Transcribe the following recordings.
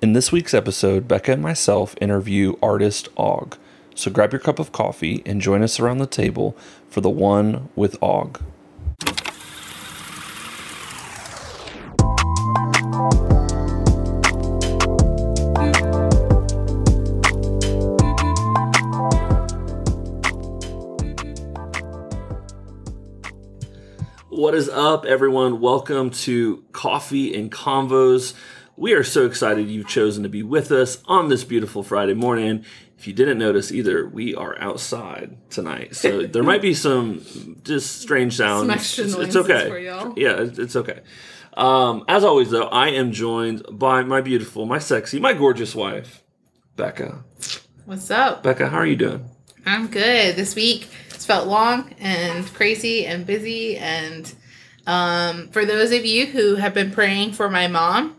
In this week's episode, Becca and myself interview artist Og. So grab your cup of coffee and join us around the table for the one with Og. What is up, everyone? Welcome to Coffee and Convos. We are so excited you've chosen to be with us on this beautiful Friday morning. If you didn't notice either, we are outside tonight, so there might be some just strange sounds. It's- it's okay. for y'all. Yeah, it's, it's okay. Um, as always, though, I am joined by my beautiful, my sexy, my gorgeous wife, Becca. What's up? Becca, how are you doing? I'm good. This week it's felt long and crazy and busy. And um, for those of you who have been praying for my mom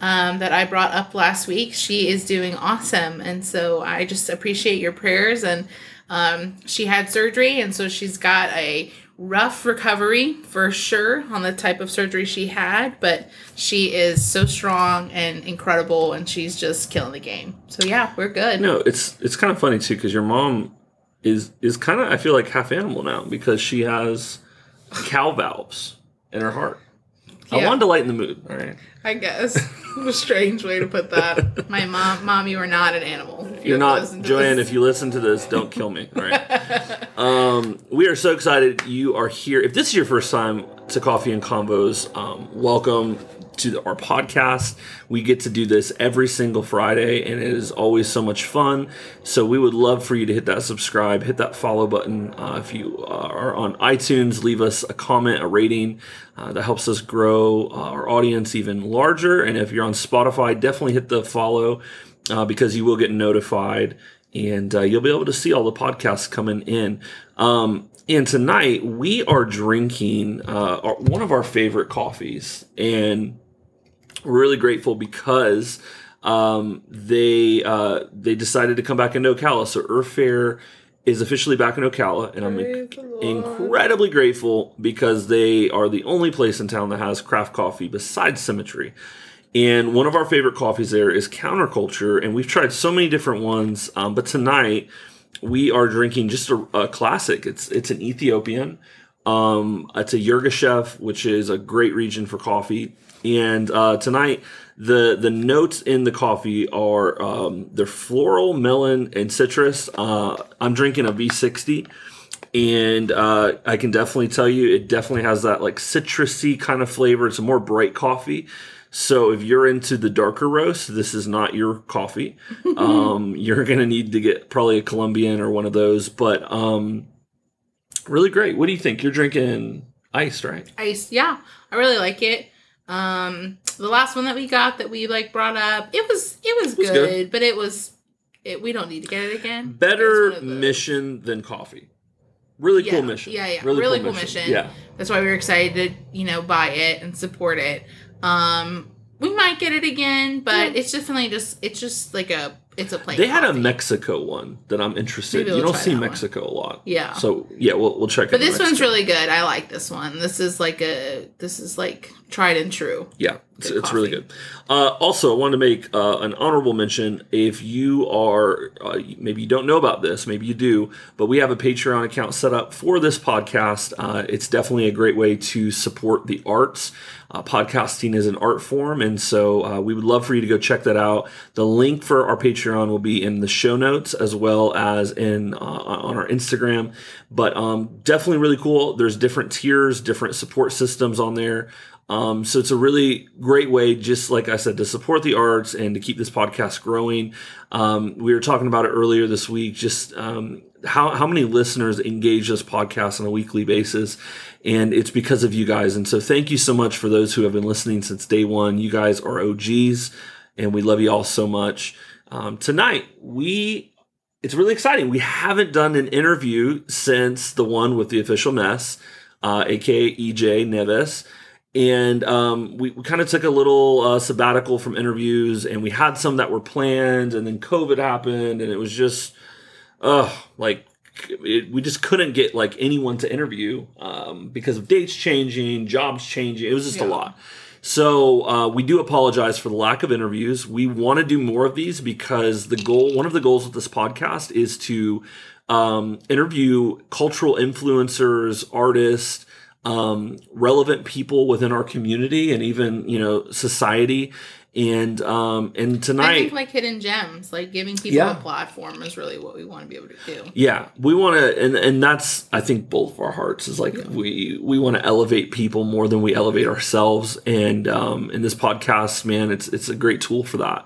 um, that I brought up last week, she is doing awesome. And so I just appreciate your prayers. And um, she had surgery, and so she's got a rough recovery for sure on the type of surgery she had, but she is so strong and incredible, and she's just killing the game. So yeah, we're good. No, it's it's kind of funny too because your mom is is kind of I feel like half animal now because she has cow valves in her heart. I wanted to lighten the mood. All right, I guess. a strange way to put that. My mom, mom, you are not an animal. If you you're not Joanne. this. If you listen to this, don't kill me. All right. um, we are so excited you are here. If this is your first time to Coffee and Convos, um, welcome to our podcast. We get to do this every single Friday, and it is always so much fun. So we would love for you to hit that subscribe, hit that follow button. Uh, if you are on iTunes, leave us a comment, a rating. Uh, that helps us grow uh, our audience even larger. And if you're on Spotify, definitely hit the follow uh, because you will get notified and uh, you'll be able to see all the podcasts coming in. Um, and tonight we are drinking uh, our, one of our favorite coffees, and we're really grateful because um, they uh, they decided to come back into Ocala. So Earth Fare is officially back in Ocala, and I'm Lord. incredibly grateful because they are the only place in town that has craft coffee besides Symmetry. And one of our favorite coffees there is Counterculture, and we've tried so many different ones. Um, but tonight we are drinking just a, a classic. It's it's an Ethiopian. Um, it's a Yirgacheffe, which is a great region for coffee. And uh, tonight, the the notes in the coffee are um, they're floral, melon, and citrus. Uh, I'm drinking a V60 and uh, I can definitely tell you it definitely has that like citrusy kind of flavor. It's a more bright coffee. So if you're into the darker roast, this is not your coffee. um, you're gonna need to get probably a Colombian or one of those. But um, really great. What do you think? You're drinking iced, right? Ice, yeah, I really like it. Um, the last one that we got that we like brought up, it was it was, was good, good. but it was it. We don't need to get it again. Better those- mission than coffee. Really Yeah, cool mission. Yeah, yeah, really, cool, mission. Yeah. That's why we were excited to you know buy it and support it. Um, we might get it again, but it's definitely just it's just like a it's a plain. They had a. Mexico one that I'm interested. Maybe in. we'll You don't try see that one. Mexico a lot. Yeah. So yeah, we'll we'll check. But this one's really good. I like this one. This is like a this is like tried and true. Yeah, it's, it's really good. Uh, also, I want to make uh, an honorable mention. If you are, uh, maybe you don't know about this, maybe you do, but we have a Patreon account set up for this podcast. Uh, it's definitely a great way to support the arts. Uh, podcasting is an art form, and so uh, we would love for you to go check that out. The link for our Patreon will be in the show notes as well as in uh, on our Instagram. But um, definitely really cool. There's different tiers, different support systems on there. Um, so it's a really great way, just like I said, to support the arts and to keep this podcast growing. Um, we were talking about it earlier this week, just um, how, how many listeners engage this podcast on a weekly basis. And it's because of you guys. And so thank you so much for those who have been listening since day one. You guys are OGs, and we love you all so much. Um, tonight, we it's really exciting. We haven't done an interview since the one with the official mess, uh, aka EJ Neves. And um, we, we kind of took a little uh, sabbatical from interviews, and we had some that were planned, and then COVID happened, and it was just, uh, like it, we just couldn't get like anyone to interview um, because of dates changing, jobs changing. It was just a lot. So uh, we do apologize for the lack of interviews. We want to do more of these because the goal, one of the goals of this podcast, is to um, interview cultural influencers, artists, um, relevant people within our community, and even you know society. And um, and tonight I think like hidden gems, like giving people Yeah. a platform is really what we want to be able to do. Yeah, we want to, and and that's I think both of our hearts is like we we want to elevate people more than we elevate ourselves, and um, in this podcast, man, it's it's a great tool for that.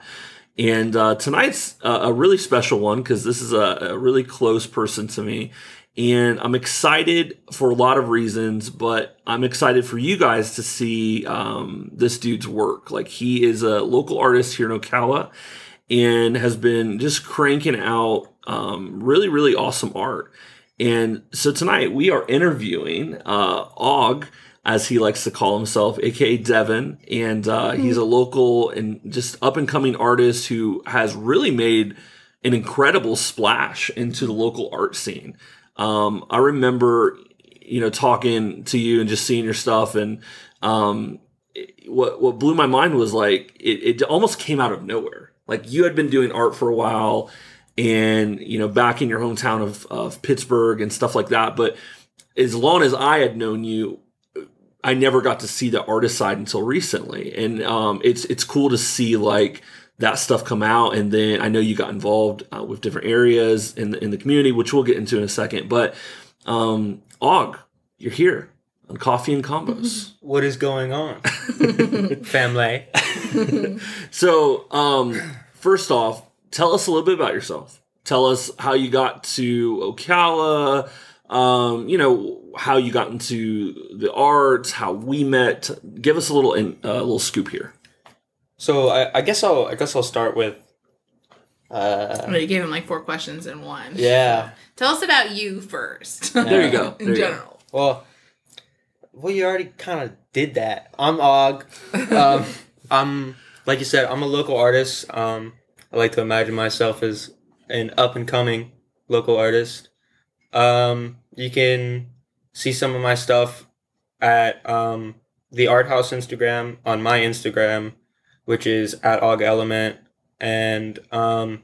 And uh, tonight's a, a really special one because this is a, a really close person to me, and I'm excited for a lot of reasons, but I'm excited for you guys to see um, this dude's work. Like he is a local artist here in Ocala and has been just cranking out um, really, really awesome art. And so tonight we are interviewing uh, Og, as he likes to call himself, aka Devin, and uh, he's a local and just up and coming artist who has really made an incredible splash into the local art scene. Um, I remember, you know, talking to you and just seeing your stuff, and um, it- what what blew my mind was like it, it almost came out of nowhere. Like you had been doing art for a while, and you know, back in your hometown of of Pittsburgh and stuff like that. But as long as I had known you, I never got to see the artist side until recently, and um, it's it's cool to see like that stuff come out. And then I know you got involved uh, with different areas in the, in the community, which we'll get into in a second. But um, Og, you're here on Coffee and Convos. What is going on, family? So, um, first off, tell us a little bit about yourself. Tell us how you got to Ocala. Um, you know how you got into the arts, how we met. Give us a little in, uh, little scoop here. So I, I guess I'll I guess I'll start with. Uh, You gave him like four questions in one. yeah. Tell us about you first. There you go. in There you go. general. Well, well, you already kind of did that. I'm Og. Um, I'm like you said. I'm a local artist. Um, I like to imagine myself as an up and coming local artist. Um, you can see some of my stuff at um, the Art House Instagram on my Instagram, which is at Og Element, and um,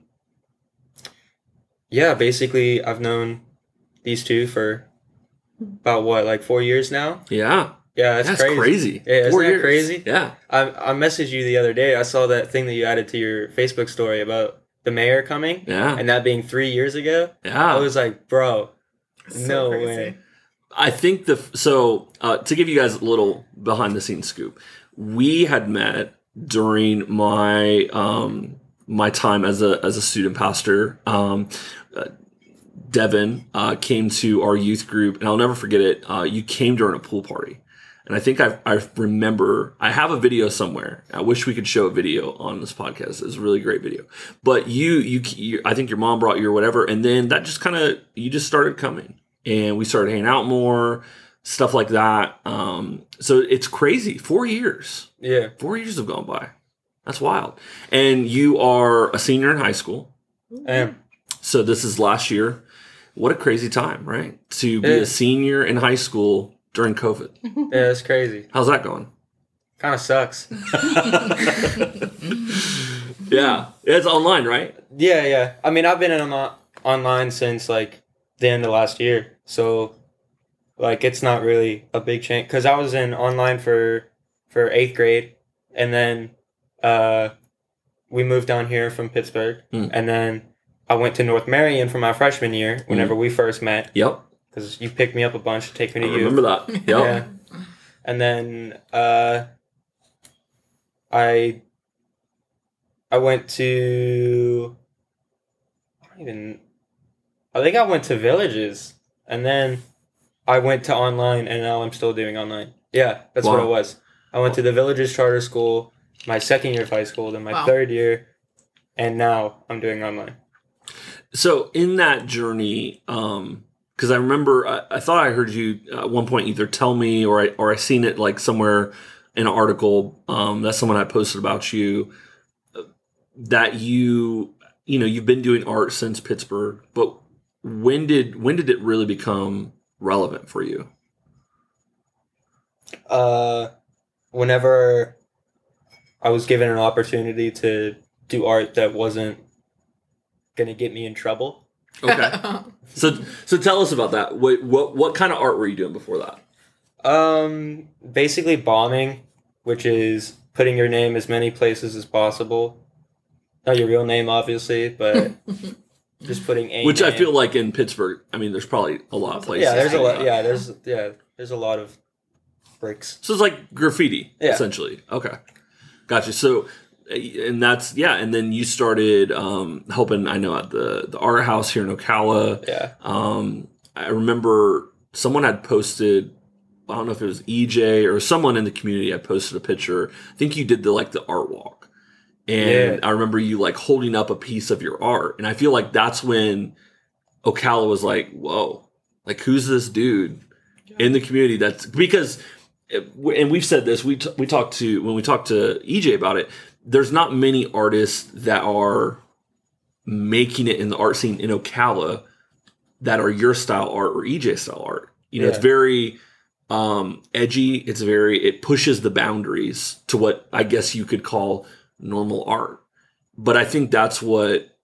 yeah, basically I've known these two for about what like four years now. Yeah, Yeah, that's, that's, crazy. crazy. Yeah, isn't Four that years. crazy? Yeah, I I messaged you the other day. I saw that thing that you added to your Facebook story about the mayor coming, yeah, and that being three years ago. yeah. I was like, bro, So no crazy. way. I think the so uh, to give you guys a little behind the scenes scoop, we had met during my um, my time as a as a student pastor. Um, uh, Devin uh, came to our youth group, and I'll never forget it. Uh, you came during a pool party, and I think I, I remember I have a video somewhere. I wish we could show a video on this podcast. It's a really great video. But you, you, you I think your mom brought you or whatever, and then that just kind of you just started coming, and we started hanging out more, stuff like that. Um, so it's crazy. Four years, Yeah, four years have gone by. That's wild. And you are a senior in high school. I am. So this is last year. What a crazy time, right? To be Yeah. a senior in high school during COVID. Yeah, that's crazy. How's that going? Kind of sucks. Yeah, it's online, right? Yeah, yeah. I mean, I've been in on- online since like the end of last year, so like it's not really a big change. Cause I was in online for for eighth grade, and then uh, we moved down here from Pittsburgh, Hmm. and then I went to North Marion for my freshman year. Whenever we first met, Yep, because you picked me up a bunch to take me to you. remember that. Yep. Yeah. And then uh I I went to I don't even I think I went to villages and then I went to online and now I'm still doing online. Yeah, that's what it was. I went to the villages charter school my second year of high school, then my Wow. third year, and now I'm doing online. So in that journey, um, because I remember I, I thought I heard you at one point either tell me or I or I seen it like somewhere in an article um, that someone had posted about you uh, that you you know you've been doing art since Pittsburgh, but when did when did it really become relevant for you? uh, whenever I was given an opportunity to do art that wasn't gonna get me in trouble. Okay. so so tell us about that. What what what kind of art were you doing before that? Um, basically bombing, which is putting your name as many places as possible. Not your real name, obviously, but just putting a. Which I feel like in Pittsburgh, I mean, there's probably a lot of places. Yeah, there's a lot. Yeah, there's yeah, there's a lot of bricks. So it's like graffiti, Yeah. essentially. Okay, gotcha. So, uh, and that's yeah, and then you started um, helping. I know at the the art house here in Ocala. Yeah. Um, I remember someone had posted. I don't know if it was EJ or someone in the community had posted a picture. I think you did the like the art walk, and Yeah. I remember you like holding up a piece of your art, and I feel like that's when Ocala was like, "Whoa, like who's this dude in the community?" That's because, and we've said this. We t- we talked to when we talked to EJ about it. There's not many artists that are making it in the art scene in Ocala that are your style art or EJ style art. You know, it's very um, edgy. It's very it pushes the boundaries to what I guess you could call normal art. But I think that's what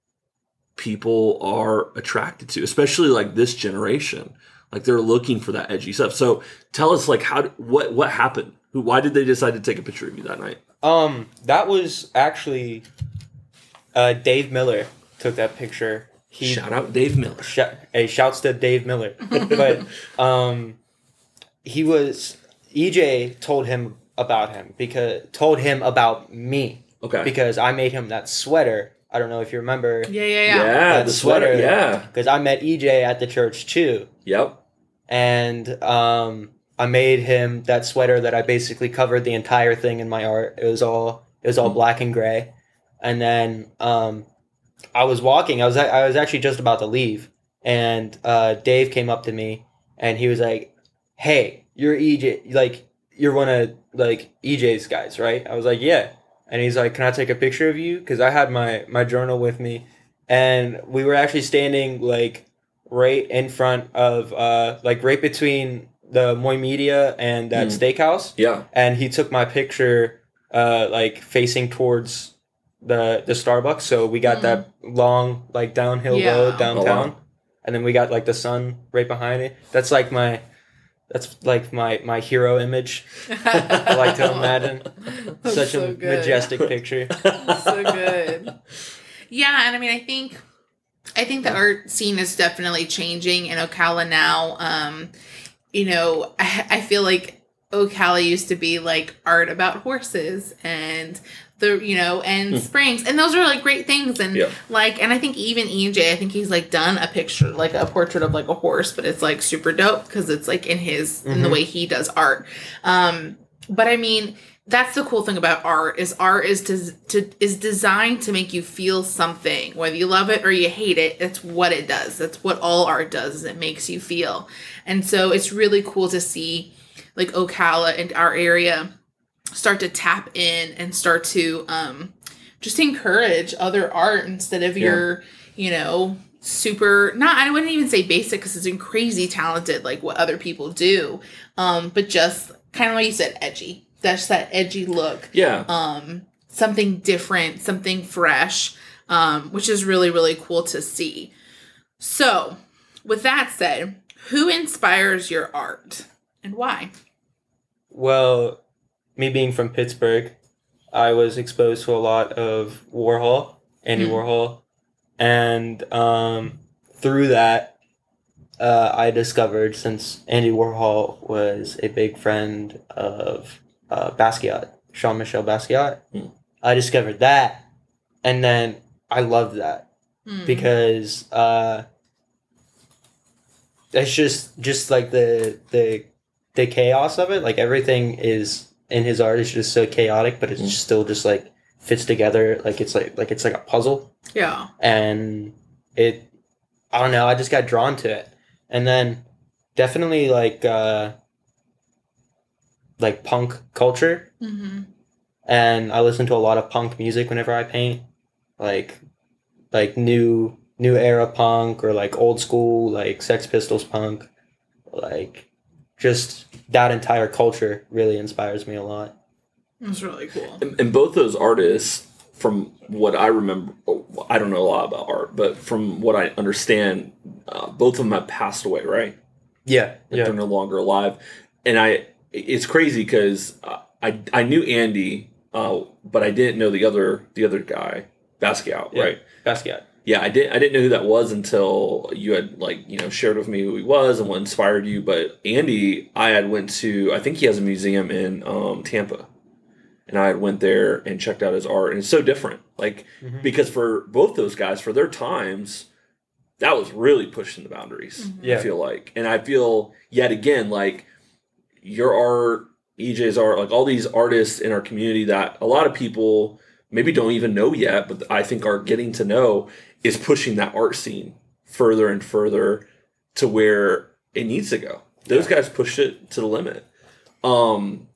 people are attracted to, especially like this generation. Like they're looking for that edgy stuff. So tell us, like, how what what happened? Who? Why did they decide to take a picture of you that night? Um, that was actually uh, Dave Miller took that picture. He Shout out Dave Miller. sh- a shouts to Dave Miller, but um, he was EJ told him about him because told him about me Okay. because I made him that sweater. I don't know if you remember yeah, yeah, yeah, yeah. the sweater. sweater. Yeah. because I met EJ at the church too. Yep. and um, I made him that sweater that I basically covered the entire thing in my art. It was all it was all black and gray, and then um, I was walking. I was a- I was actually just about to leave, and uh, Dave came up to me and he was like, "Hey, you're EJ. Like you're one of like EJ's guys, right?" I was like, "Yeah." And he's like, "Can I take a picture of you?" Because I had my my journal with me, and we were actually standing like right in front of uh like right between the Moy Media and that Mm. steakhouse Yeah. and he took my picture uh like facing towards the the Starbucks so we got Mm. that long like downhill Yeah. road Oh, downtown wow. and then we got like the sun right behind it that's like my that's like my my hero image I like to imagine That's such so a good. majestic picture so good. Yeah, and I mean, I think, I think the art scene is definitely changing in Ocala now. Um, you know, I, I feel like Ocala used to be like art about horses and the you know and Hmm. springs. And those are like great things. And Yeah. like and I think even EJ I think he's like done a picture like a portrait of like a horse but it's like super dope because it's like in his in the Mhm. way he does art. Um but I mean that's the cool thing about art is art is to, to is designed to make you feel something. Whether you love it or you hate it that's what it does. That's what all art does is it makes you feel. And so it's really cool to see like ocala and our area start to tap in and start to um just encourage other art instead of Yeah. your you know super not i wouldn't even say basic because it's crazy talented like what other people do um but just kind of like you said edgy that's that edgy look Yeah. um something different something fresh um which is really really cool to see so with that said who inspires your art and why Well, me being from Pittsburgh, I was exposed to a lot of Warhol, Andy Mm. Warhol, and um, through that, uh, I discovered since Andy Warhol was a big friend of uh, Basquiat, Jean Michel Basquiat, Mm. I discovered that, and then I loved that Hmm. because uh, it's just just like the the the chaos of it. Like everything is in his art is just so chaotic, but it's Mm. still just like fits together. Like it's like like it's like a puzzle, yeah and it. I don't know. I just got drawn to it, and then definitely like uh like punk culture hmm and I listen to a lot of punk music whenever I paint, like like new new era punk or like old school like Sex Pistols punk, like just that entire culture really inspires me a lot. It's really cool. And, and both those artists, from what I remember, I don't know a lot about art, but from what I understand, uh, both of them have passed away, right? Yeah, Like, yeah, They're no longer alive, and I. It's crazy because I I knew Andy, uh, but I didn't know the other the other guy, Basquiat, Yeah. right? Basquiat. Yeah, I didn't I didn't know who that was until you had like you know shared with me who he was and what inspired you. But Andy, I had went to I think he has a museum in um, Tampa, and I had went there and checked out his art, and it's so different. Like Mhm. because for both those guys, for their times, that was really pushing the boundaries. Yeah. I feel like, and I feel yet again like your art, EJ's art, like all these artists in our community that a lot of people maybe don't even know yet, but I think are getting to know is pushing that art scene further and further to where it needs to go. Those guys pushed it to the limit. Um,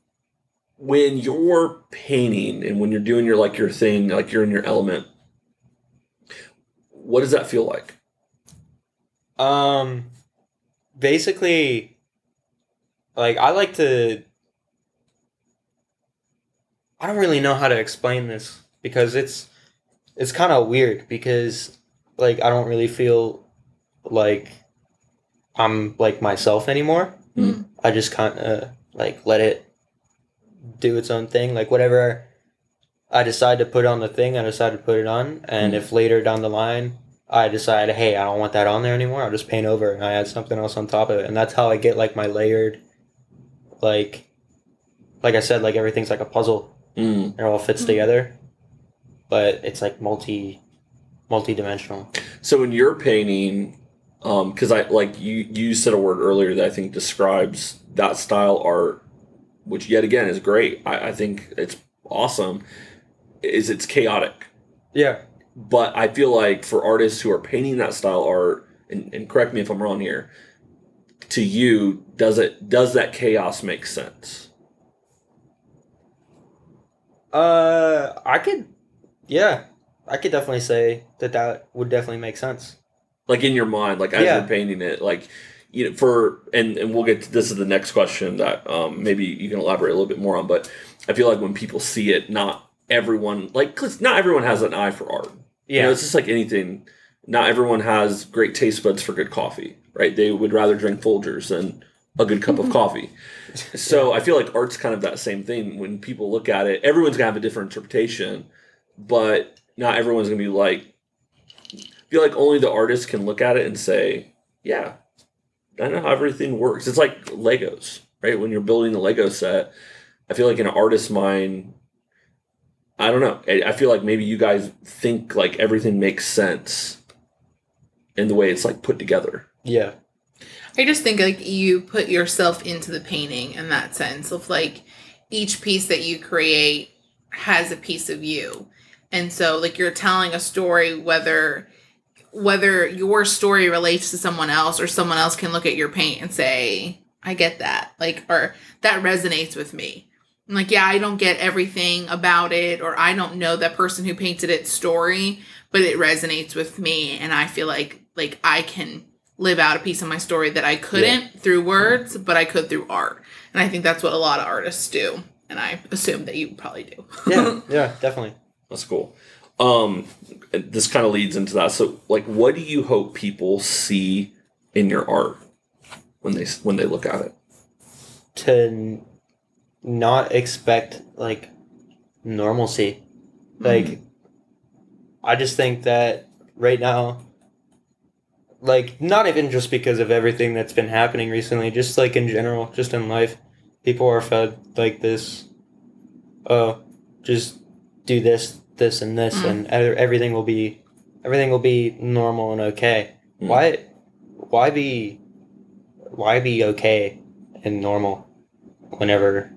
when you're painting and when you're doing your like your thing, like you're in your element, what does that feel like? Um, basically, like I like to. I don't really know how to explain this because it's it's kind of weird because like I don't really feel like I'm like myself anymore. Mm. I just kind of like let it do its own thing. Like whatever I decide to put on the thing, I decide to put it on. And Mm. if later down the line I decide, hey, I don't want that on there anymore, I'll just paint over and I add something else on top of it. And that's how I get like my layered, like, like I said, like everything's like a puzzle. Mm. It all fits Mhm. together, but it's like multi, multi-dimensional. So when you're painting, because I like you, you said a word earlier that I think describes that style art, which yet again is great. I, I think it's awesome. Is it's chaotic, Yeah. but I feel like for artists who are painting that style art, and, and correct me if I'm wrong here, to you, does it does that chaos make sense? Uh, I could, yeah, I could definitely say that that would definitely make sense. like in your mind, like as Yeah. you're painting it, like you know, for and and we'll get to this is the next question that um, maybe you can elaborate a little bit more on. But I feel like when people see it, not everyone like 'cause not everyone has an eye for art. You know, it's just like anything. Not everyone has great taste buds for good coffee, right? They would rather drink Folgers than a good cup of coffee. So I feel like art's kind of that same thing. When people look at it, everyone's gonna have a different interpretation, but not everyone's gonna be like. I feel like only the artist can look at it and say, "Yeah, I know how everything works." It's like Legos, right? When you're building the Lego set, I feel like in an artist's mind, I don't know. I I feel like maybe you guys think like everything makes sense in the way it's like put together. yeah, I just think like you put yourself into the painting in that sense of like each piece that you create has a piece of you. And so like you're telling a story whether whether your story relates to someone else or someone else can look at your paint and say, I get that. Like or that resonates with me. I'm like, yeah, I don't get everything about it or I don't know that person who painted its story, but it resonates with me and I feel like like I can live out a piece of my story that I couldn't through words, but I could through art. And I think that's what a lot of artists do. And I assume that you probably do. yeah, yeah, definitely. That's cool. Um, this kind of leads into that. So, like, what do you hope people see in your art when they when they look at it? To not expect like normalcy, like I just think that right now, like not even just because of everything that's been happening recently, just like in general, just in life, people are fed like this. Oh, just do this, this, and this, Mm. and everything will be, everything will be normal and okay. Mm. Why, why be, why be okay and normal, whenever,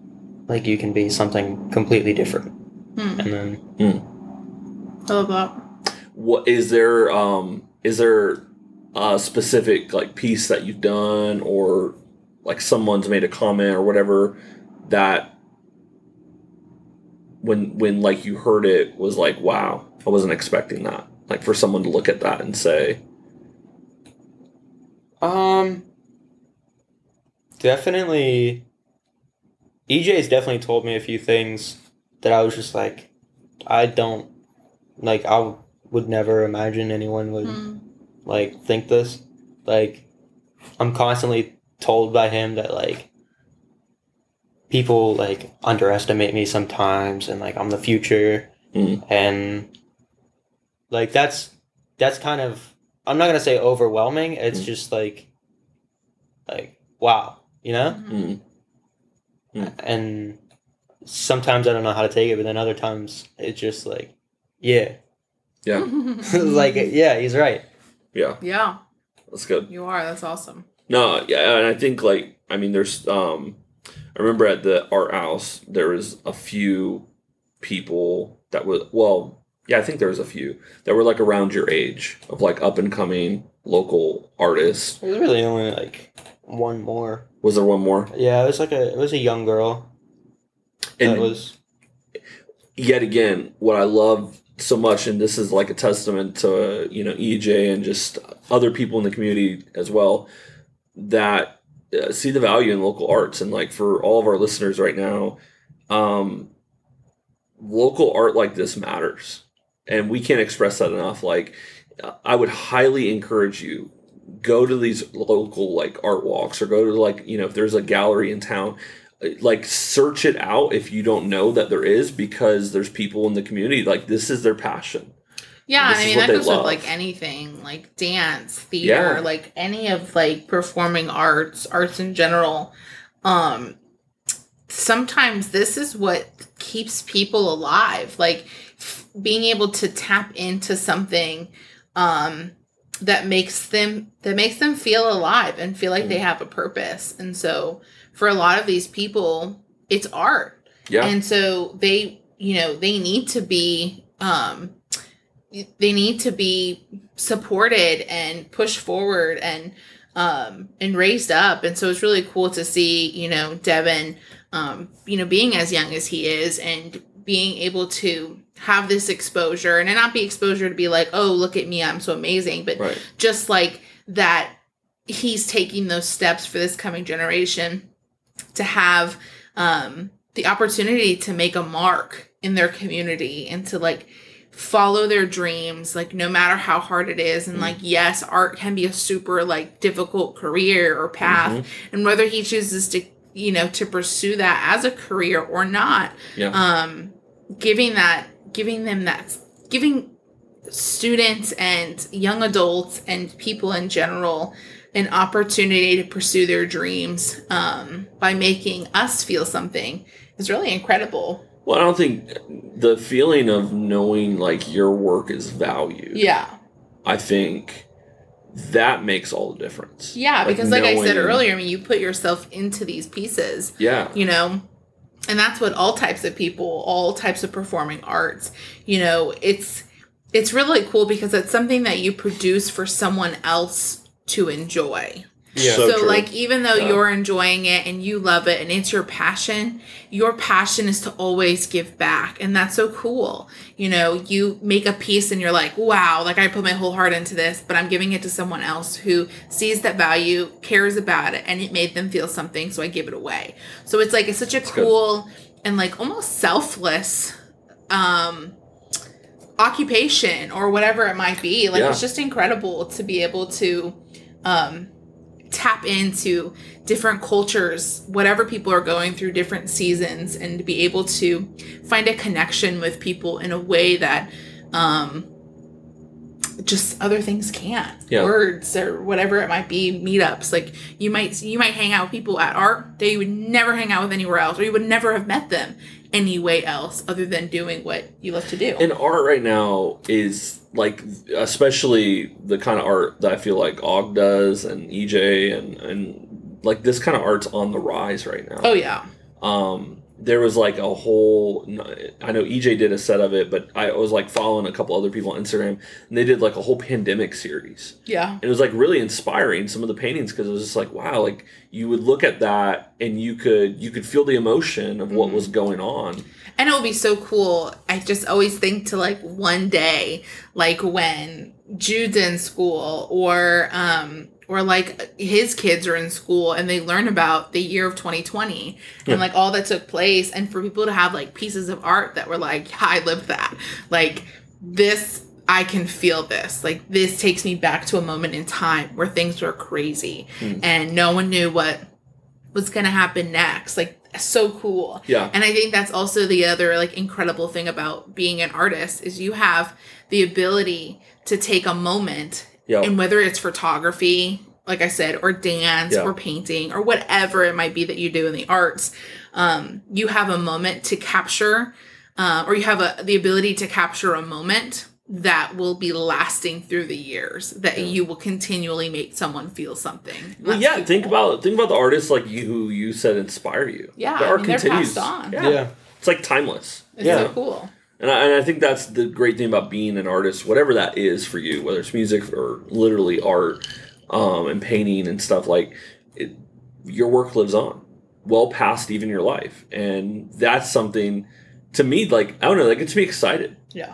like you can be something completely different, Hmm. and then I love that. What is there? Um, is there a specific like piece that you've done, or like someone's made a comment or whatever that when when like you heard it was like, wow, I wasn't expecting that. Like for someone to look at that and say, Um, definitely. EJ's definitely told me a few things that I was just like, I don't like I would never imagine anyone would Mm. like think this. Like I'm constantly told by him that like people like underestimate me sometimes and like I'm the future Mm. and like that's that's kind of I'm not gonna say overwhelming. It's Mm. just like like wow, you know? Mm. And sometimes I don't know how to take it, but then other times it's just like yeah. Yeah. like yeah, he's right. Yeah, yeah, that's good. you are. That's awesome. No, yeah, and I think like I mean, there's um, I remember at the art house there was a few people that were well, yeah, I think there was a few that were like around your age of like up and coming local artists. There's really only like one more. Was there one more? Yeah, it was like a it was a young girl And was yet again, what I love so much, and this is like a testament to you know EJ and just other people in the community as well, that see the value in local arts, and like for all of our listeners right now, um, local art like this matters, and we can't express that enough. Like, I would highly encourage you go to these local like art walks or go to like you know if there's a gallery in town like search it out if you don't know that there is because there's people in the community. Like this is their passion Yeah, I mean that they goes love. with like anything, like dance, theater, Yeah. like any of like performing arts, arts in general. Um sometimes this is what keeps people alive. Like f- being able to tap into something um that makes them that makes them feel alive and feel like they Mm. have a purpose. And so for a lot of these people, it's art yeah and so they you know they need to be um they need to be supported and pushed forward and um and raised up. And so it's really cool to see you know devin um you know being as young as he is and being able to have this exposure and not be exposure to be like oh look at me i'm so amazing but right. just like that he's taking those steps for this coming generation to have um the opportunity to make a mark in their community and to like follow their dreams like no matter how hard it is and Mm. like yes art can be a super like difficult career or path Mhm. and whether he chooses to you know to pursue that as a career or not yeah um giving that giving them that giving students and young adults and people in general an opportunity to pursue their dreams um, by making us feel something is really incredible well i don't think the feeling of knowing like your work is valued yeah. I think that makes all the difference. Yeah because like i said earlier i mean you put yourself into these pieces yeah. you know and that's what all types of people all types of performing arts you know it's it's really cool because it's something that you produce for someone else to enjoy Yeah. So so, like even though Yeah. you're enjoying it and you love it and it's your passion your passion is to always give back and that's so cool you know you make a piece and you're like wow like i put my whole heart into this but i'm giving it to someone else who sees that value cares about it and it made them feel something so i give it away so it's like it's such a good. cool and like almost selfless um occupation or whatever it might be like Yeah. it's just incredible to be able to um tap into different cultures whatever people are going through different seasons and be able to find a connection with people in a way that um just other things can't. Yeah. words or whatever it might be meetups. Like you might you might hang out with people at art that you would never hang out with anywhere else or you would never have met them any way else other than doing what you love to do. And art right now is like especially the kind of art that i feel like og does and ej and and like this kind of art's on the rise right now. Oh yeah. Um there was like a whole i know ej did a set of it but i was like following a couple other people on instagram and they did like a whole pandemic series yeah it was like really inspiring some of the paintings because it was just like wow like you would look at that and you could you could feel the emotion of what Mhm. was going on And it would be so cool. I just always think to like one day, like when Jude's in school or um or like his kids are in school and they learn about the year of 2020 Yeah. and like all that took place and for people to have like pieces of art that were like yeah, i lived that like this i can feel this like this takes me back to a moment in time where things were crazy Hmm. and no one knew what was going to happen next like so cool Yeah. and I think that's also the other like incredible thing about being an artist is you have the ability to take a moment Yeah. and whether it's photography, like I said, or dance Yeah. or painting or whatever it might be that you do in the arts, um, you have a moment to capture, uh, or you have a, the ability to capture a moment that will be lasting through the years that Yeah. you will continually make someone feel something. Well, yeah. pretty Think about think about the artists like you who you said inspire you. Yeah, the I art mean, they're continues. passed on. Yeah. Yeah. it's like timeless. It's yeah. so cool. And I, and I think that's the great thing about being an artist, whatever that is for you, whether it's music or literally art um, and painting and stuff like it, your work lives on well past even your life. And that's something to me, like, I don't know, that gets me excited Yeah.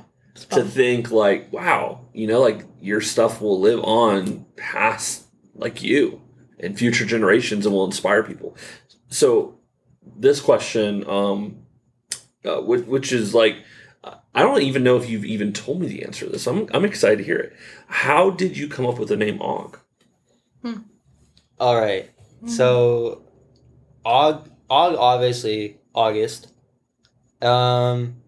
To think like, wow, you know, like your stuff will live on past like you and future generations and will inspire people. So this question, um, uh, which, which is like, I don't even know if you've even told me the answer to this. I'm, I'm excited to hear it. How did you come up with the name Og? All right. So, Og, Aug, obviously August. Um,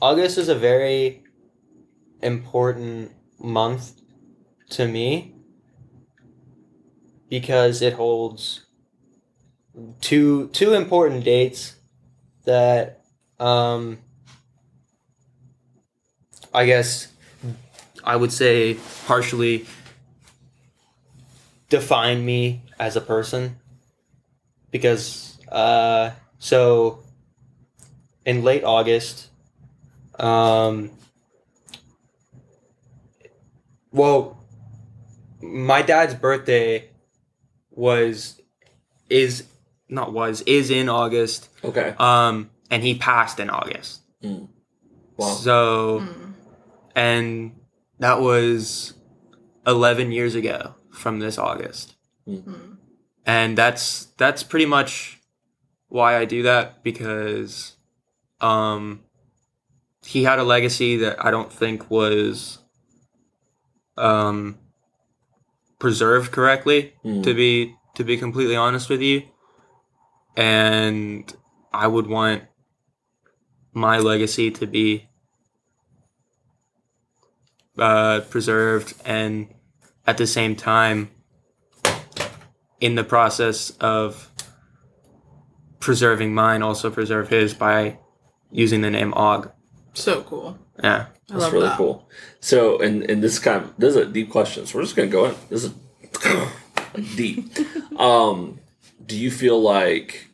August is a very important month to me because it holds two two important dates that um I guess I would say partially define me as a person because uh so in late august um well my dad's birthday was is not was is in august Okay. um and he passed in august Wow. so Mm. And that was 11 years ago from this august Mm. and that's that's pretty much why I do that because um he had a legacy that I don't think was um preserved correctly Mm. to be to be completely honest with you and I would want my legacy to be uh, preserved and at the same time in the process of preserving mine also preserve his by using the name og So cool. yeah I That's love really that. cool. So, and and this kind of this is a deep question. So we're just gonna go in. This is deep. Um, do you feel like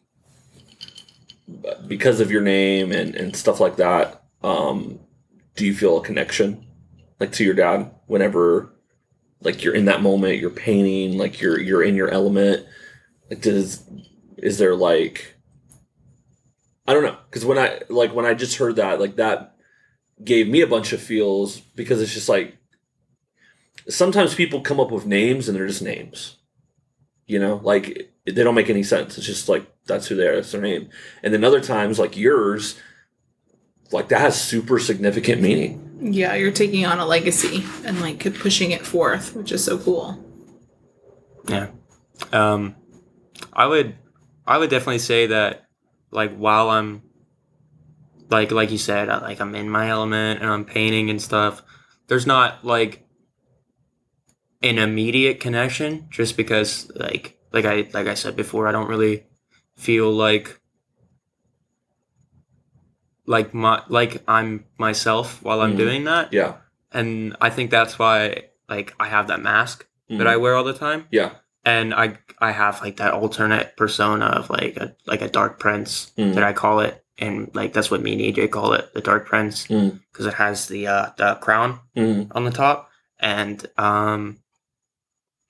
because of your name and and stuff like that, um, do you feel a connection like to your dad whenever like you're in that moment, you're painting, like you're you're in your element? Like, does is there like I don't know because when I like when I just heard that like that gave me a bunch of feels because it's just like sometimes people come up with names and they're just names you know? Like they don't make any sense. It's just like that's who they are that's their name. And then other times like yours like that has super significant meaning Yeah, you're taking on a legacy and like pushing it forth, which is so cool. yeah um i would i would definitely say that like while i'm like like you said I, like i'm in my element and i'm painting and stuff there's not like an immediate connection just because like like i like i said before i don't really feel like like my like i'm myself while i'm Mhm. doing that. Yeah. And i think that's why like i have that mask that i wear all the time. Yeah. And I I have like that alternate persona of like a like a dark prince Mm. that I call it, and like that's what me and EJ call it, the dark prince, Mm. because it has the uh, the crown mm, on the top, and um,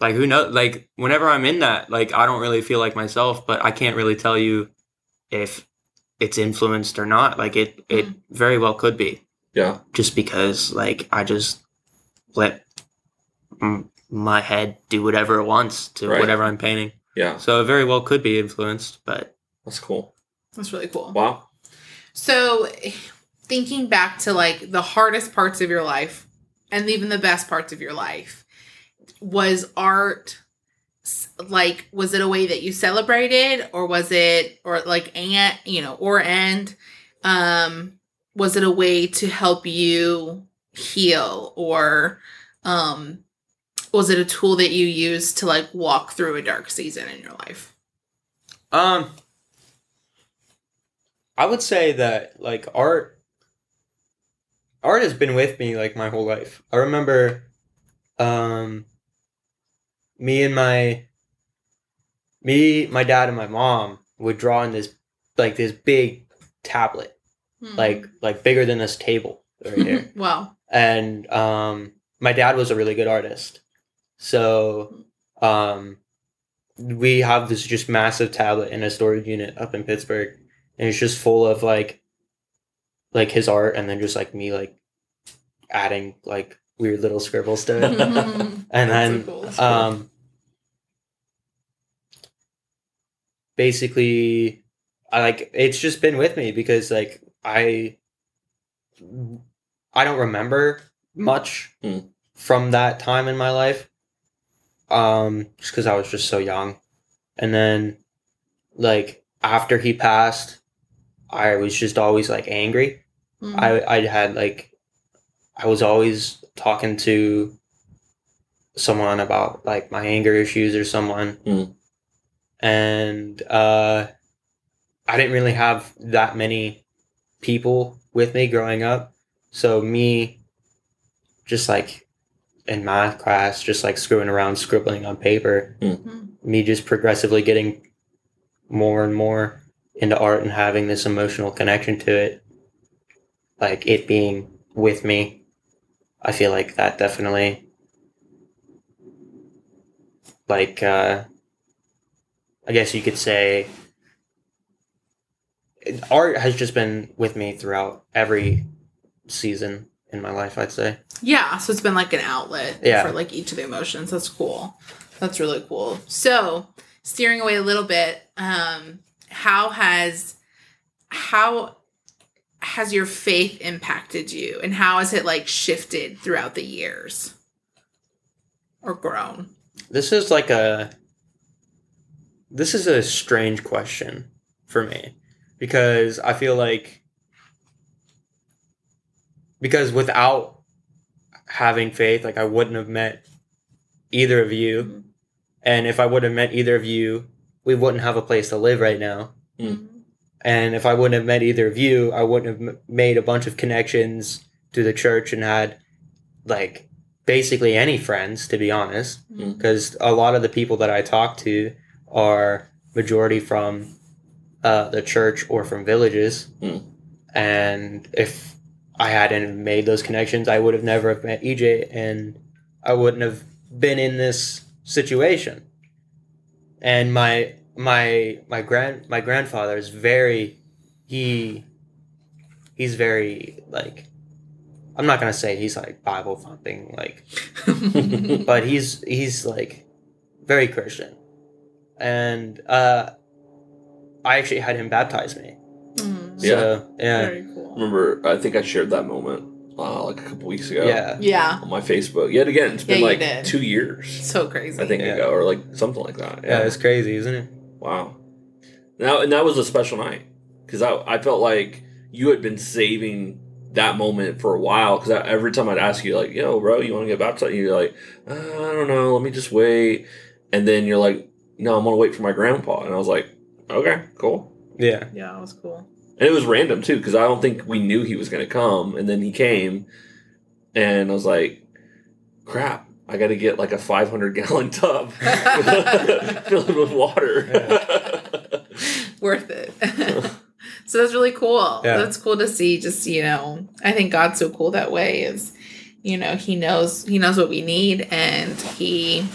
like who knows, like whenever I'm in that, like I don't really feel like myself, but I can't really tell you if it's influenced or not. Like it it very well could be, yeah just because like I just let mm, my head do whatever it wants to Right. whatever I'm painting. Yeah, So it very well could be influenced, but that's cool. That's really cool. Wow. So, thinking back to like the hardest parts of your life and even the best parts of your life, was art s- like was it a way that you celebrated or was it or like and you know or and um was it a way to help you heal or um was it a tool that you used to like walk through a dark season in your life Um, I would say that like art, art has been with me like my whole life. I remember, um, me and my, me, my dad, and my mom would draw in this like this big tablet, Hmm. like like bigger than this table right here. wow and um, my dad was a really good artist, so um, we have this just massive tablet in a storage unit up in Pittsburgh, and it's just full of like like his art, and then just like me like adding like weird little scribbles to it, and That's then so cool. um, basically, I like it's just been with me because like I I don't remember much Hmm. from that time in my life. Um, just because I was just so young, and then like after he passed, I was just always like angry. Mhm. I I had like I was always talking to someone about like my anger issues or someone. Mm. And uh I didn't really have that many people with me growing up. So me just like in math class, just like screwing around scribbling on paper, Mhm. me just progressively getting more and more into art and having this emotional connection to it like it being with me i feel like that definitely like uh i guess you could say art has just been with me throughout every season in my life i'd say Yeah, so it's been like an outlet Yeah. for like each of the emotions. That's cool. That's really cool. So, steering away a little bit, um, how has how has your faith impacted you and how has it like shifted throughout the years or grown? This is like a this is a strange question for me because I feel like because without having faith like I wouldn't have met either of you and if I would have met either of you we wouldn't have a place to live right now Mm. and if I wouldn't have met either of you I wouldn't have m- made a bunch of connections to the church and had like basically any friends to be honest Mhm. because a lot of the people that I talk to are majority from uh, the church or from villages. Mm. And if I hadn't made those connections, I would have never have met EJ, and I wouldn't have been in this situation. And my my my grand my grandfather is very he he's very like I'm not gonna say he's like Bible thumping like but he's he's like very Christian, and uh, I actually had him baptize me. Mhm. So yeah, Very cool. Remember, I think I shared that moment uh, like a couple weeks ago. yeah, Yeah. On my Facebook. Yet again, it's been Yeah, like two years, So crazy. I think, Yeah. ago, or like something like that. yeah. It's crazy, isn't it? Wow. Now, and that was a special night because I, I felt like you had been saving that moment for a while because every time I'd ask you, like, yo, bro, you want to get baptized? You're like, uh, I don't know. Let me just wait. And then you're like, no, I'm going to wait for my grandpa. And I was like, okay, cool. Yeah, Yeah, it was cool. And it was random too because I don't think we knew he was going to come. And then he came and I was like, crap. I got to get like a 500 gallon tub filled with water. Worth it. so that's really cool. Yeah. That's cool to see. Just you know, I think God's so cool that way. Is you know he knows he knows what we need and he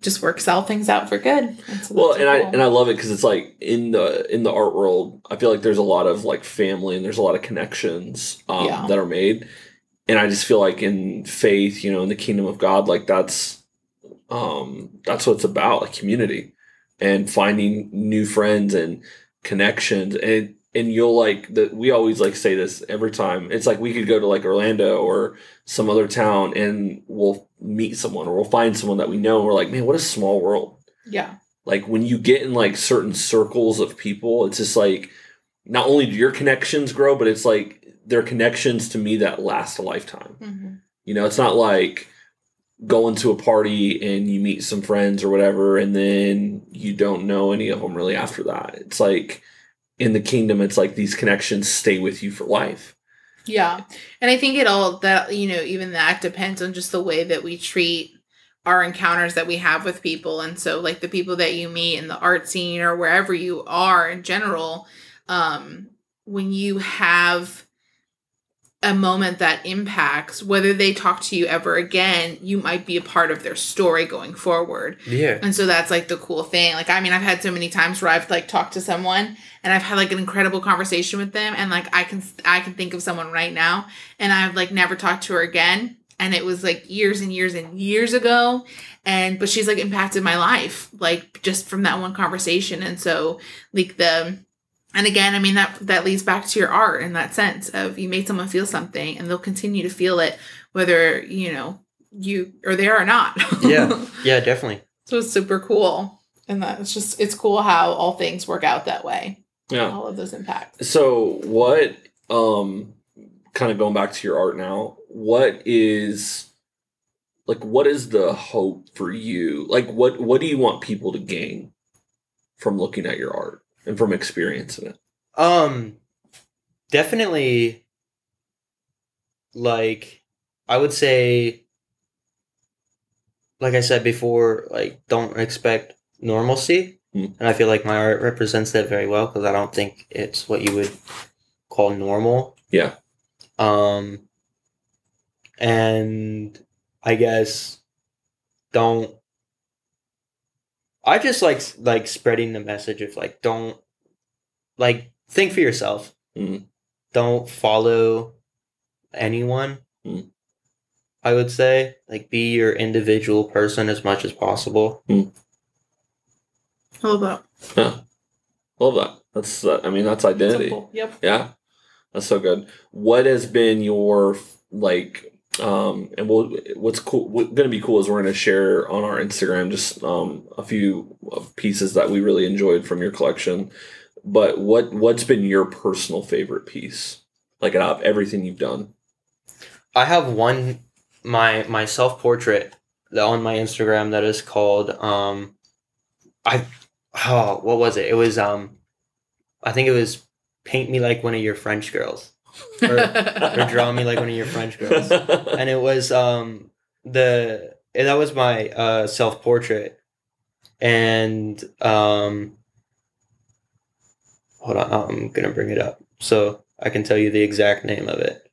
just works all things out for good. So well that's and i and i love it because it's like in the in the art world i feel like there's a lot of like family and there's a lot of connections um, Yeah. that are made and i just feel like in faith you know in the kingdom of god like that's um, that's what it's about, like community and finding new friends and connections. And and you'll like that. We always like say this every time. It's like we could go to like Orlando or some other town and we'll meet someone or we'll find someone that we know. And we're like, man, what a small world. Yeah. Like when you get in like certain circles of people, it's just like not only do your connections grow, but it's like they're connections to me that last a lifetime. hmm You know, it's not like going to a party and you meet some friends or whatever, and then you don't know any of them really after that. It's like in the kingdom, it's like these connections stay with you for life. Yeah. And I think it all that, you know, even that depends on just the way that we treat our encounters that we have with people. And so, like, the people that you meet in the art scene or wherever you are in general, um, when you have a moment that impacts whether they talk to you ever again, you might be a part of their story going forward. Yeah. And so that's like the cool thing. Like, I mean, I've had so many times where I've like talked to someone and I've had like an incredible conversation with them, and like I can I can think of someone right now, and I've like never talked to her again, and it was like years and years and years ago, and but she's like impacted my life like just from that one conversation, and so like the. And again, I mean that that leads back to your art in that sense of you made someone feel something and they'll continue to feel it whether, you know, you are there or not. Yeah. Yeah, definitely. So it's super cool. And that it's just it's cool how all things work out that way. Yeah. All of those impacts. So what um kind of going back to your art now, what is like what is the hope for you? Like what what do you want people to gain from looking at your art and from experiencing it? Um definitely like I would say like I said before, like don't expect normalcy. Mm. And I feel like my art represents that very well because I don't think it's what you would call normal. Yeah. Um and I guess don't I just like like spreading the message of like don't like think for yourself. Mm. Don't follow anyone. Mm. I would say like be your individual person as much as possible. I love that. Yeah. Love that. That's uh, I mean that's identity. Simple. Yep. Yeah. That's so good. What has been your like um and we'll what's cool what's gonna be cool is we're gonna share on our Instagram just um a few pieces that we really enjoyed from your collection. But what what's been your personal favorite piece? Like out of everything you've done. I have one my my self portrait on my Instagram that is called um I oh what was it? It was um I think it was paint me like one of your French girls or, or draw me like one of your French girls. And it was um the and that was my uh self portrait and um hold on I'm gonna bring it up so I can tell you the exact name of it.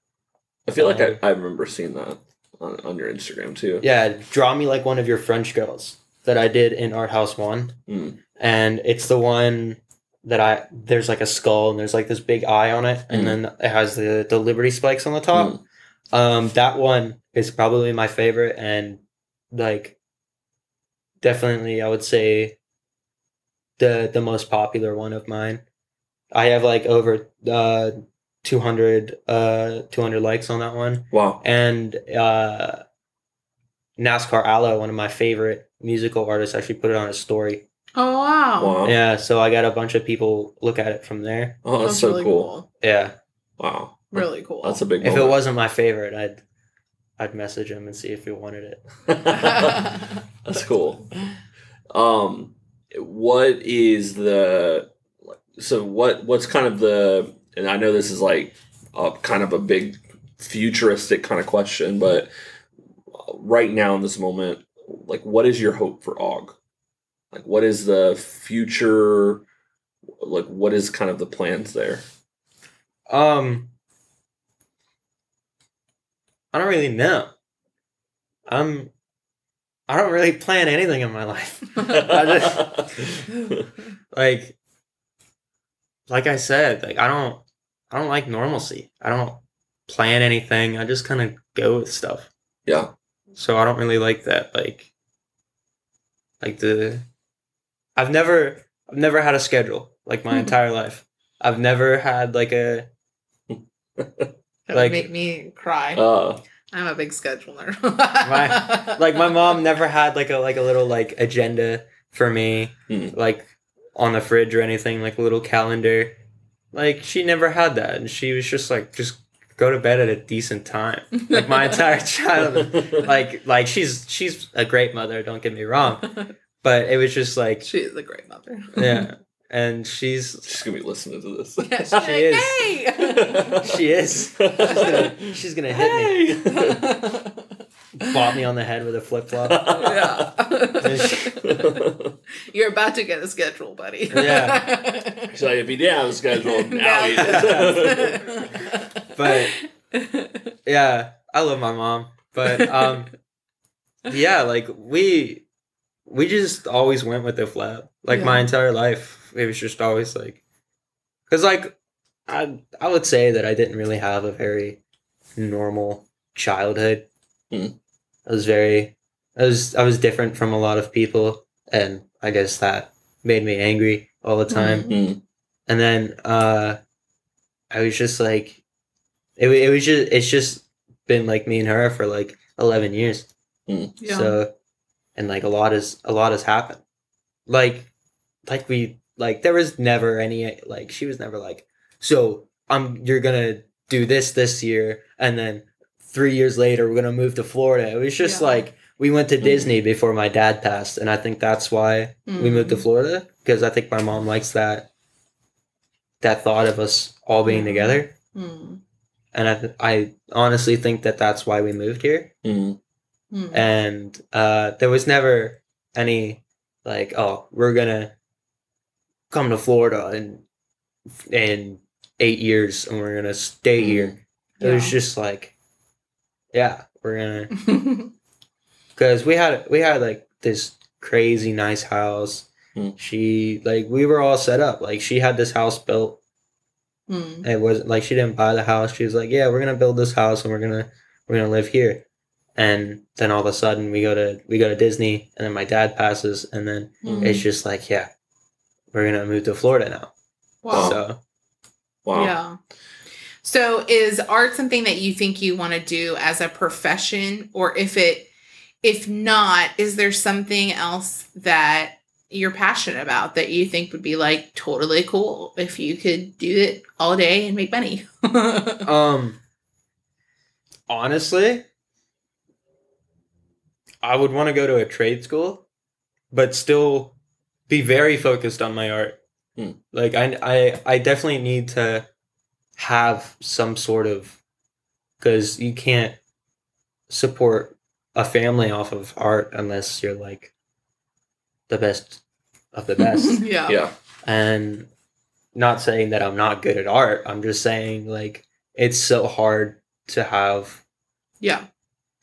I feel like I, I remember seeing that on, on your Instagram too. Yeah, draw me like one of your French girls that I did in Art House One, Mm. and it's the one that I there's like a skull and there's like this big eye on it, and Mm. then it has the the Liberty spikes on the top. Mm. Um, that one is probably my favorite, and like definitely I would say the the most popular one of mine. I have like over uh 200 uh 200 likes on that one Wow. and uh, NASCAR Aloe, one of my favorite musical artists, actually put it on a story. Oh wow. Wow. Yeah, so I got a bunch of people look at it from there. Oh, that's, so really cool. Yeah, Wow. Really cool. That's a big if it wasn't my favorite, I'd I'd message him and see if he wanted it. That's cool. Um, what is the so what what's kind of the and I know this is like a kind of a big futuristic kind of question, but right now in this moment, like what is your hope for Og? Like what is the future? Like what is kind of the plans there? Um, I don't really know. I'm. I don't really plan anything in my life. I like like I said, like I don't I don't like normalcy. I don't plan anything. I just kind of go with stuff. yeah. So I don't really like that like like the I've never I've never had a schedule like my Hmm. entire life. I've never had like a That Like- would make me cry. Uh, I'm a big scheduler. My- like my mom never had like a like a little like agenda for me Hmm. like on the fridge or anything like a little calendar. Like she never had that and she was just like just go to bed at a decent time. Like my entire childhood like like she's she's a great mother, don't get me wrong, but it was just like she is a great mother. yeah. And she's she's gonna be listening to this. Yeah, She like, is. "Hey!" she is. She's gonna, she's gonna hit me. Hey! Bop me on the head with a flip flop. yeah. yeah. You're about to get a schedule, buddy. Yeah. So if he didn't have a schedule, now Now he he does. But yeah, I love my mom. But um yeah, like we we just always went with the flow. Like my entire life, it was just always like cuz like I I would say that I didn't really have a very normal childhood. Hmm. I was very I was I was different from a lot of people and I guess that made me angry all the time Mm. and then uh i was just like it, it was just it's just been like me and her for like 11 years yeah. so and like a lot is a lot has happened like like we like there was never any like she was never like so i'm you're gonna do this this year and then three years later we're gonna move to florida it was just Yeah. like we went to Mhm. disney before my dad passed and i think that's why we moved to Mm. Florida because I think my mom likes that that thought of us all being Mhm. together, Mm. and I th- I honestly think that that's why we moved here. Mm. Mm. And uh, there was never any like, oh, we're gonna come to Florida in in eight years and we're gonna stay Mhm. here. It was just like, yeah, we're gonna because we had we had like this crazy nice house. Hmm. She like we were all set up. Like she had this house built. Mm. It wasn't like she didn't buy the house. She was like, "Yeah, we're gonna build this house and we're gonna we're gonna live here." And then all of a sudden we go to we go to Disney, and then my dad passes, and then Mm. it's just like, yeah, we're gonna move to Florida now. Wow. So Wow. Yeah. So is art something that you think you want to do as a profession or if it if not is there something else that you're passionate about that you think would be like totally cool if you could do it all day and make money? Um, honestly, I would want to go to a trade school, but still be very focused on my art. Hmm. Like I, I, I definitely need to have some sort of because you can't support a family off of art unless you're like the best of the best yeah. Yeah. and not saying that I'm not good at art. I'm just saying like it's so hard to have Yeah.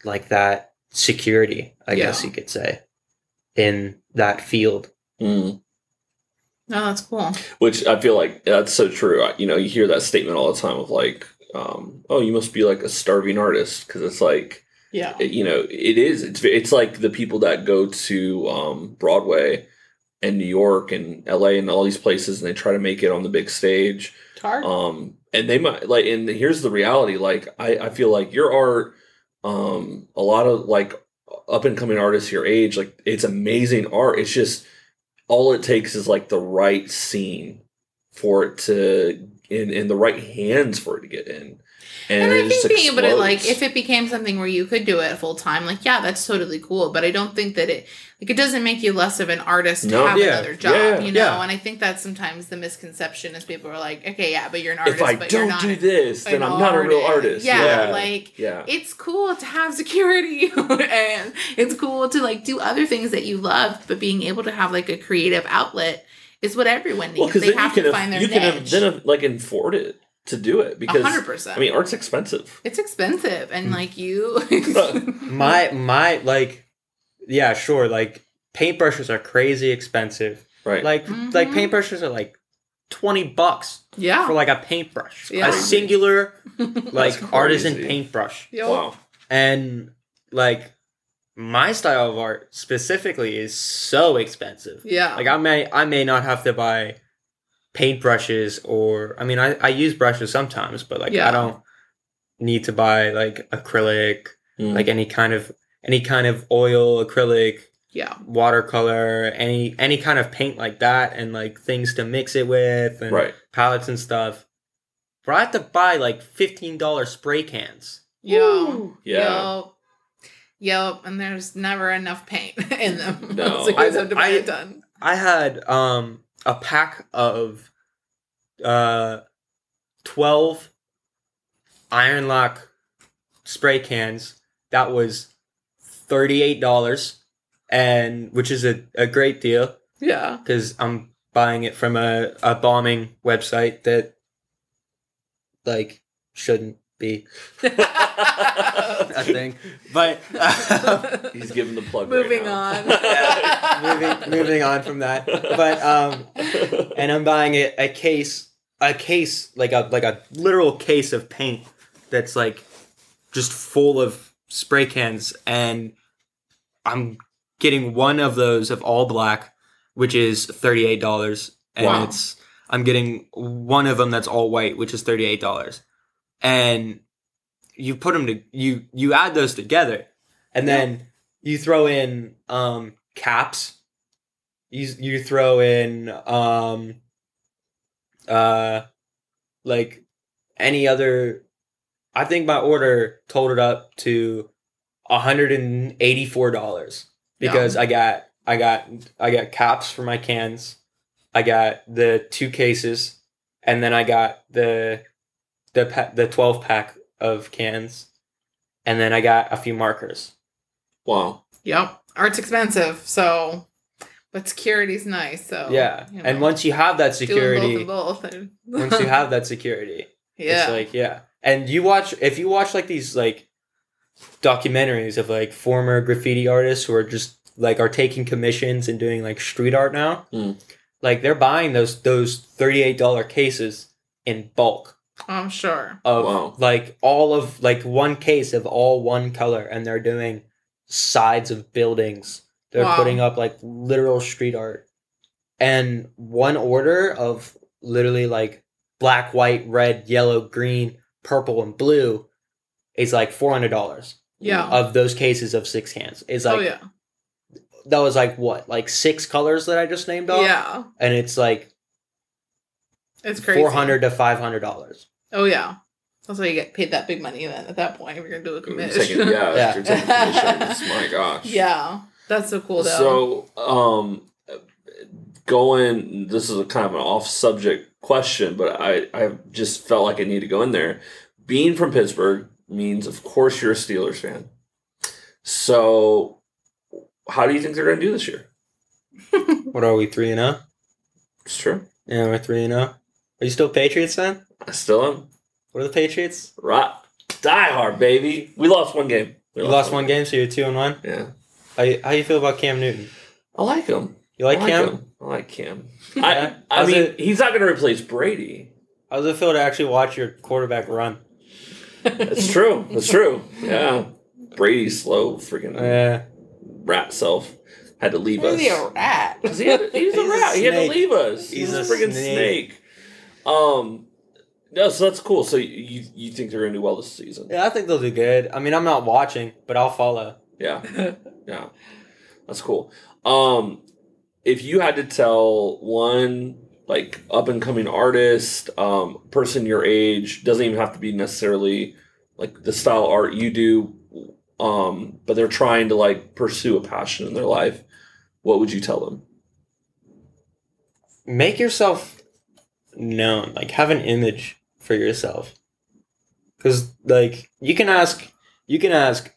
like that security, I guess you could say, in that field. Mm. No, that's cool. Which I feel like that's so true. I- You know, you hear that statement all the time of like, um, "Oh, you must be like a starving artist," because it's like, Yeah. it- you know, it is. It's it's like the people that go to um, Broadway and New York and L.A. and all these places, and they try to make it on the big stage. It's hard. um and they might like and here's the reality like i i feel like your art um a lot of like up and coming artists your age like it's amazing art. It's just all it takes is like the right scene for it to in in the right hands for it to get in and, and I think being able to like, if it became something where you could do it full time, like, yeah, that's totally cool. But I don't think that it, like, it doesn't make you less of an artist to No. have Yeah. another job, Yeah. you know. Yeah. And I think that's sometimes the misconception is people are like, okay, yeah, but you're an artist, if i but you're don't do this then i'm not a real artist Yeah, yeah like yeah it's cool to have security and it's cool to like do other things that you love, but being able to have like a creative outlet is what everyone needs. well because they have to aff- uh, find their you can uh, niche. have, then have, like afford it to do it because hundred percent. i mean art's expensive it's expensive, and Mm. like you, My my like yeah, sure, like paintbrushes are crazy expensive. right Like like Mhm. paintbrushes are like 20 bucks yeah, for like a paintbrush. Yeah. A singular like artisan paintbrush. Yo. wow And like my style of art specifically is so expensive. Yeah. Like I may I may not have to buy paintbrushes or I mean I, I use brushes sometimes, but like Yeah. I don't need to buy like acrylic, Mm. like any kind of any kind of oil, acrylic, yeah. watercolor, any any kind of paint like that and like things to mix it with and right. palettes and stuff. But I have to buy like fifteen dollar spray cans. Yo. Yeah. Yo. Yep. And there's never enough paint in them. No. so you I- have to buy I- a ton. I had um a pack of uh twelve Ironlak spray cans that was thirty eight dollars and which is a, a great deal Yeah. because I'm buying it from a, a bombing website that like shouldn't be a thing. But He's giving the plug. right Moving now. on. Yeah, moving moving on from that. But um and I'm buying a, a case a case like a like a literal case of paint that's like just full of spray cans and I'm getting one of those of all black which is $38 and Wow. it's I'm getting one of them that's all white which is $38 and you put them to you you add those together. And then you throw in um caps. You you throw in um uh like any other i think my order totaled up to $184 because i got i got i got caps for my cans. I got the two cases and then i got the the pa- the 12 pack of cans and then i got a few markers wow. Yep. Art's expensive, so but security's nice, so yeah you and once you have that security both and both. once you have that security yeah. it's like yeah and you watch if you watch like these like documentaries of like former graffiti artists who are just like are taking commissions and doing like street art now Mm. like they're buying those those $38 cases in bulk I'm sure. of Wow. like all of like one case of all one color and they're doing sides of buildings they're Wow. putting up like literal street art and one order of literally like black white red yellow green purple and blue is like $400 Yeah. of those cases of six cans is like oh yeah. that was like what like six colors that i just named off Yeah. and it's like It's crazy. 400 to 500 dollars Oh yeah. That's why you get paid that big money then at that point if you're gonna do a You're commission. taking- yeah, Yeah. You're taking commissions. My gosh. yeah. That's so cool though. So, um, going. This is a kind of an off-subject question, but I I just felt like I need to go in there. Being from Pittsburgh means, of course, you're a Steelers fan. So, how do you think they're going to do this year? what are we 3 and 0 It's true. Yeah, we're three and zero. Are you still Patriots fan? I still am. What are the Patriots? Right. Die hard, baby. We lost one game. We You lost one game, so you're two and one. Yeah. How you, how you feel about Cam Newton? I like him. You like I Cam? him. I like Cam. Yeah. I, I mean, it- he's not going to replace Brady. How does it feel to actually watch your quarterback run? It's true. It's true. Yeah. Brady's slow, freaking Yeah, rat self had to leave us. Maybe a rat. 'Cause he had, he's a He's a rat. he had to leave us. He's He's, a a freaking snake. snake. Um, no, so that's cool. So you you think they're gonna do well this season? yeah, I think they'll do good. I mean, I'm not watching, but I'll follow. Yeah, yeah, that's cool. Um, if you had to tell one like up and coming artist, um, person your age, doesn't even have to be necessarily like the style art you do, um, but they're trying to like pursue a passion in their life, what would you tell them? Make yourself known. Like, have an image for yourself. Because, like, you can ask, you can ask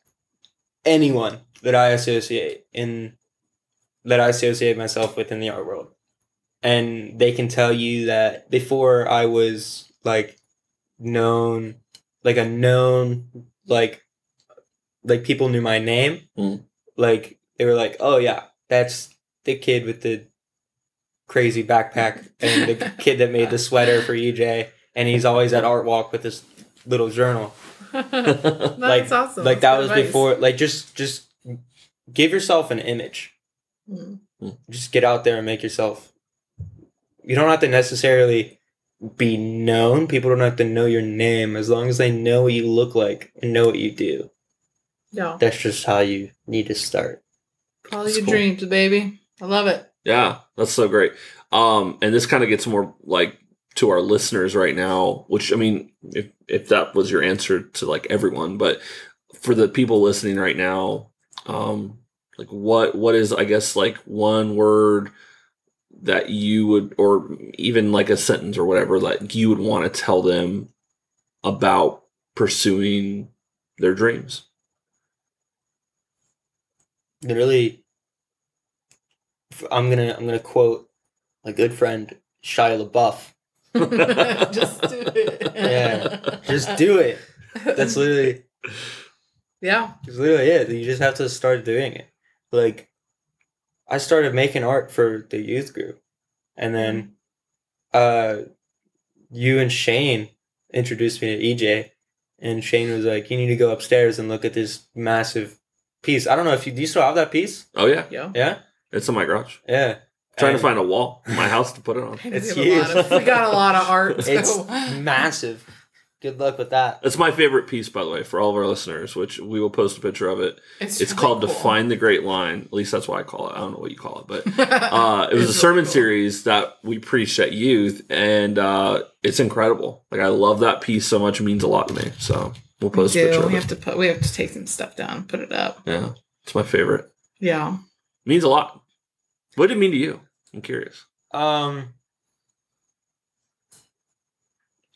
anyone that I associate in, that I associate myself with in the art world, and they can tell you that before I was like known, like a known, like, like people knew my name, Mm. like they were like, oh yeah, that's the kid with the crazy backpack and the kid that made the sweater for EJ, and he's always at Art Walk with his little journal. That's like, awesome. Like That's that was advice. before, like just just give yourself an image. Mm. Just get out there and make yourself. You don't have to necessarily be known. People don't have to know your name as long as they know what you look like and know what you do. Yeah. That's just how you need to start. Follow your cool. dreams, baby. I love it. Yeah, that's so great. Um, and this kind of gets more like to our listeners right now, which I mean, if if that was your answer to like everyone, but for the people listening right now, um, like what what is I guess like one word that you would or even like a sentence or whatever like you would want to tell them about pursuing their dreams. Literally, I'm gonna I'm gonna quote my good friend Shia LaBeouf. Just do it. Yeah. Just do it. That's literally yeah. It's literally it. You just have to start doing it. Like, I started making art for the youth group, and then, uh, you and Shane introduced me to EJ, and Shane was like, "You need to go upstairs and look at this massive piece." I don't know if you do. You still have that piece? Oh yeah, Yeah. Yeah, it's in my garage. yeah. trying And to find a wall in my house to put it on. It's we, have a lot huge. of, we got a lot of art. It's so- massive. Good luck with that. That's my favorite piece, by the way, for all of our listeners, which we will post a picture of it. It's really called cool. Define the Great Line. At least that's what I call it. I don't know what you call it, but uh, it was a sermon really cool. series that we preached at youth, and uh, it's incredible. Like I love that piece so much; it means a lot to me. So we'll We post a do. picture of We it. have to put. We have to take some stuff down, and put it up. Yeah, it's my favorite. Yeah. It means a lot. What did it mean to you? I'm curious. Um,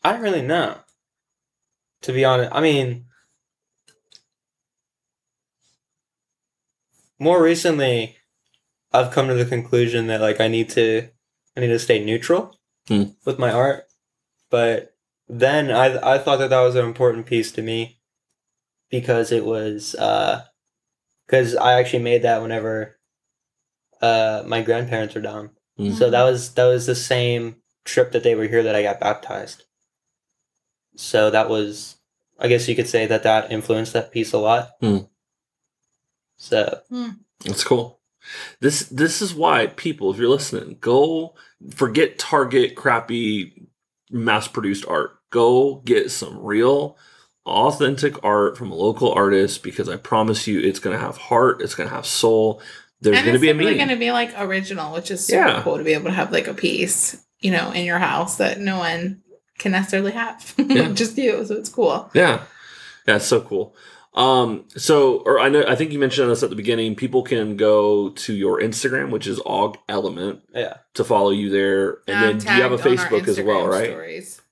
I don't really know. To be honest, I mean, more recently, I've come to the conclusion that like I need to, I need to stay neutral Hmm. with my art. But then I I thought that that was an important piece to me because it was uh because I actually made that whenever uh my grandparents were down. Mm. So that was that was the same trip that they were here that I got baptized. So that was, I guess you could say that that influenced that piece a lot. Hmm. So That's cool. This this is why people, if you're listening, go forget Target crappy mass produced art. Go get some real authentic art from a local artist because I promise you it's gonna have heart, it's gonna have soul. There's and gonna it's be a definitely meaning. going to be like original, which is super Yeah. cool to be able to have like a piece, you know, in your house that no one can necessarily have, Yeah. just you. So it's cool. Yeah. Yeah, it's so cool. Um, so or I know I think you mentioned this at the beginning. People can go to your Instagram, which is Og Element, yeah, to follow you there. And I'm then do you have a tagged on our Facebook as well, right? Stories.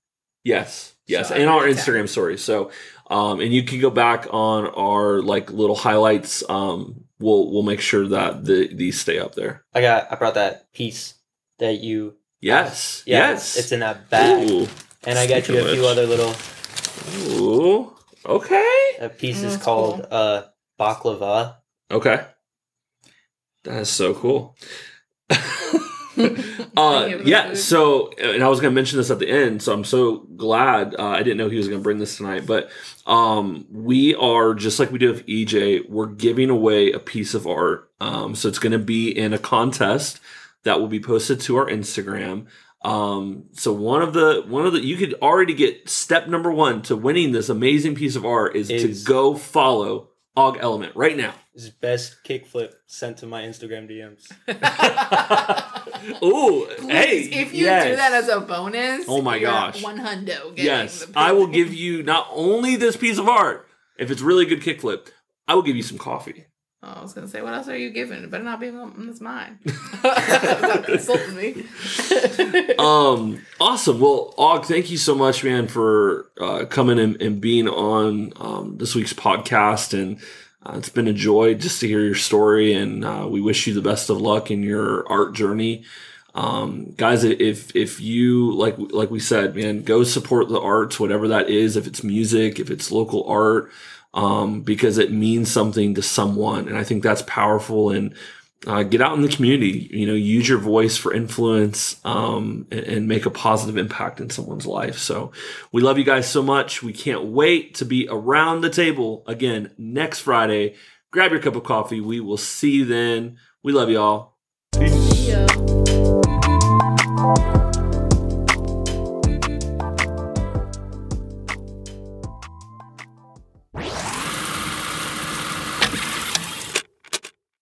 Yes, yes, So and our already tagged. Instagram stories. So, um, and you can go back on our like little highlights. Um, we'll we'll make sure that the these stay up there. I got I brought that piece that you Yes, yeah yes, it's, it's in that bag, Ooh, and I got speaking you a few other little. ooh, okay, That piece is called cool. uh baklava. okay. That is so cool. Thank uh, you for the yeah. food. So, and I was going to mention this at the end. So I'm so glad. Uh, I didn't know he was going to bring this tonight, but um, we are just like we did with EJ. We're giving away a piece of art. Um, so it's going to be in a contest that will be posted to our Instagram. Um, so one of the one of the you could already get step number one to winning this amazing piece of art is, Is- to go follow Og Element right now. His best kickflip sent to my Instagram DMs. Ooh, Please, hey! if you yes. do that as a bonus, Oh my you're gosh. one hundo. Yes, I will give you not only this piece of art, if it's really good kickflip, I will give you some coffee. Oh, I was gonna say, what else are you giving? It better not be one that's mine. Stop insulting me. Um, awesome. Well, Og, thank you so much, man, for uh, coming and, and being on um, this week's podcast. And uh, it's been a joy just to hear your story. And uh, we wish you the best of luck in your art journey. Um, guys, if if you like like we said, man, go support the arts, whatever that is. If it's music, if it's local art, um, because it means something to someone, and I think that's powerful. And uh, get out in the community. You know, use your voice for influence um, and, and make a positive impact in someone's life. So we love you guys so much. We can't wait to be around the table again next Friday grab your cup of coffee. We will see you then. We love y'all. See ya.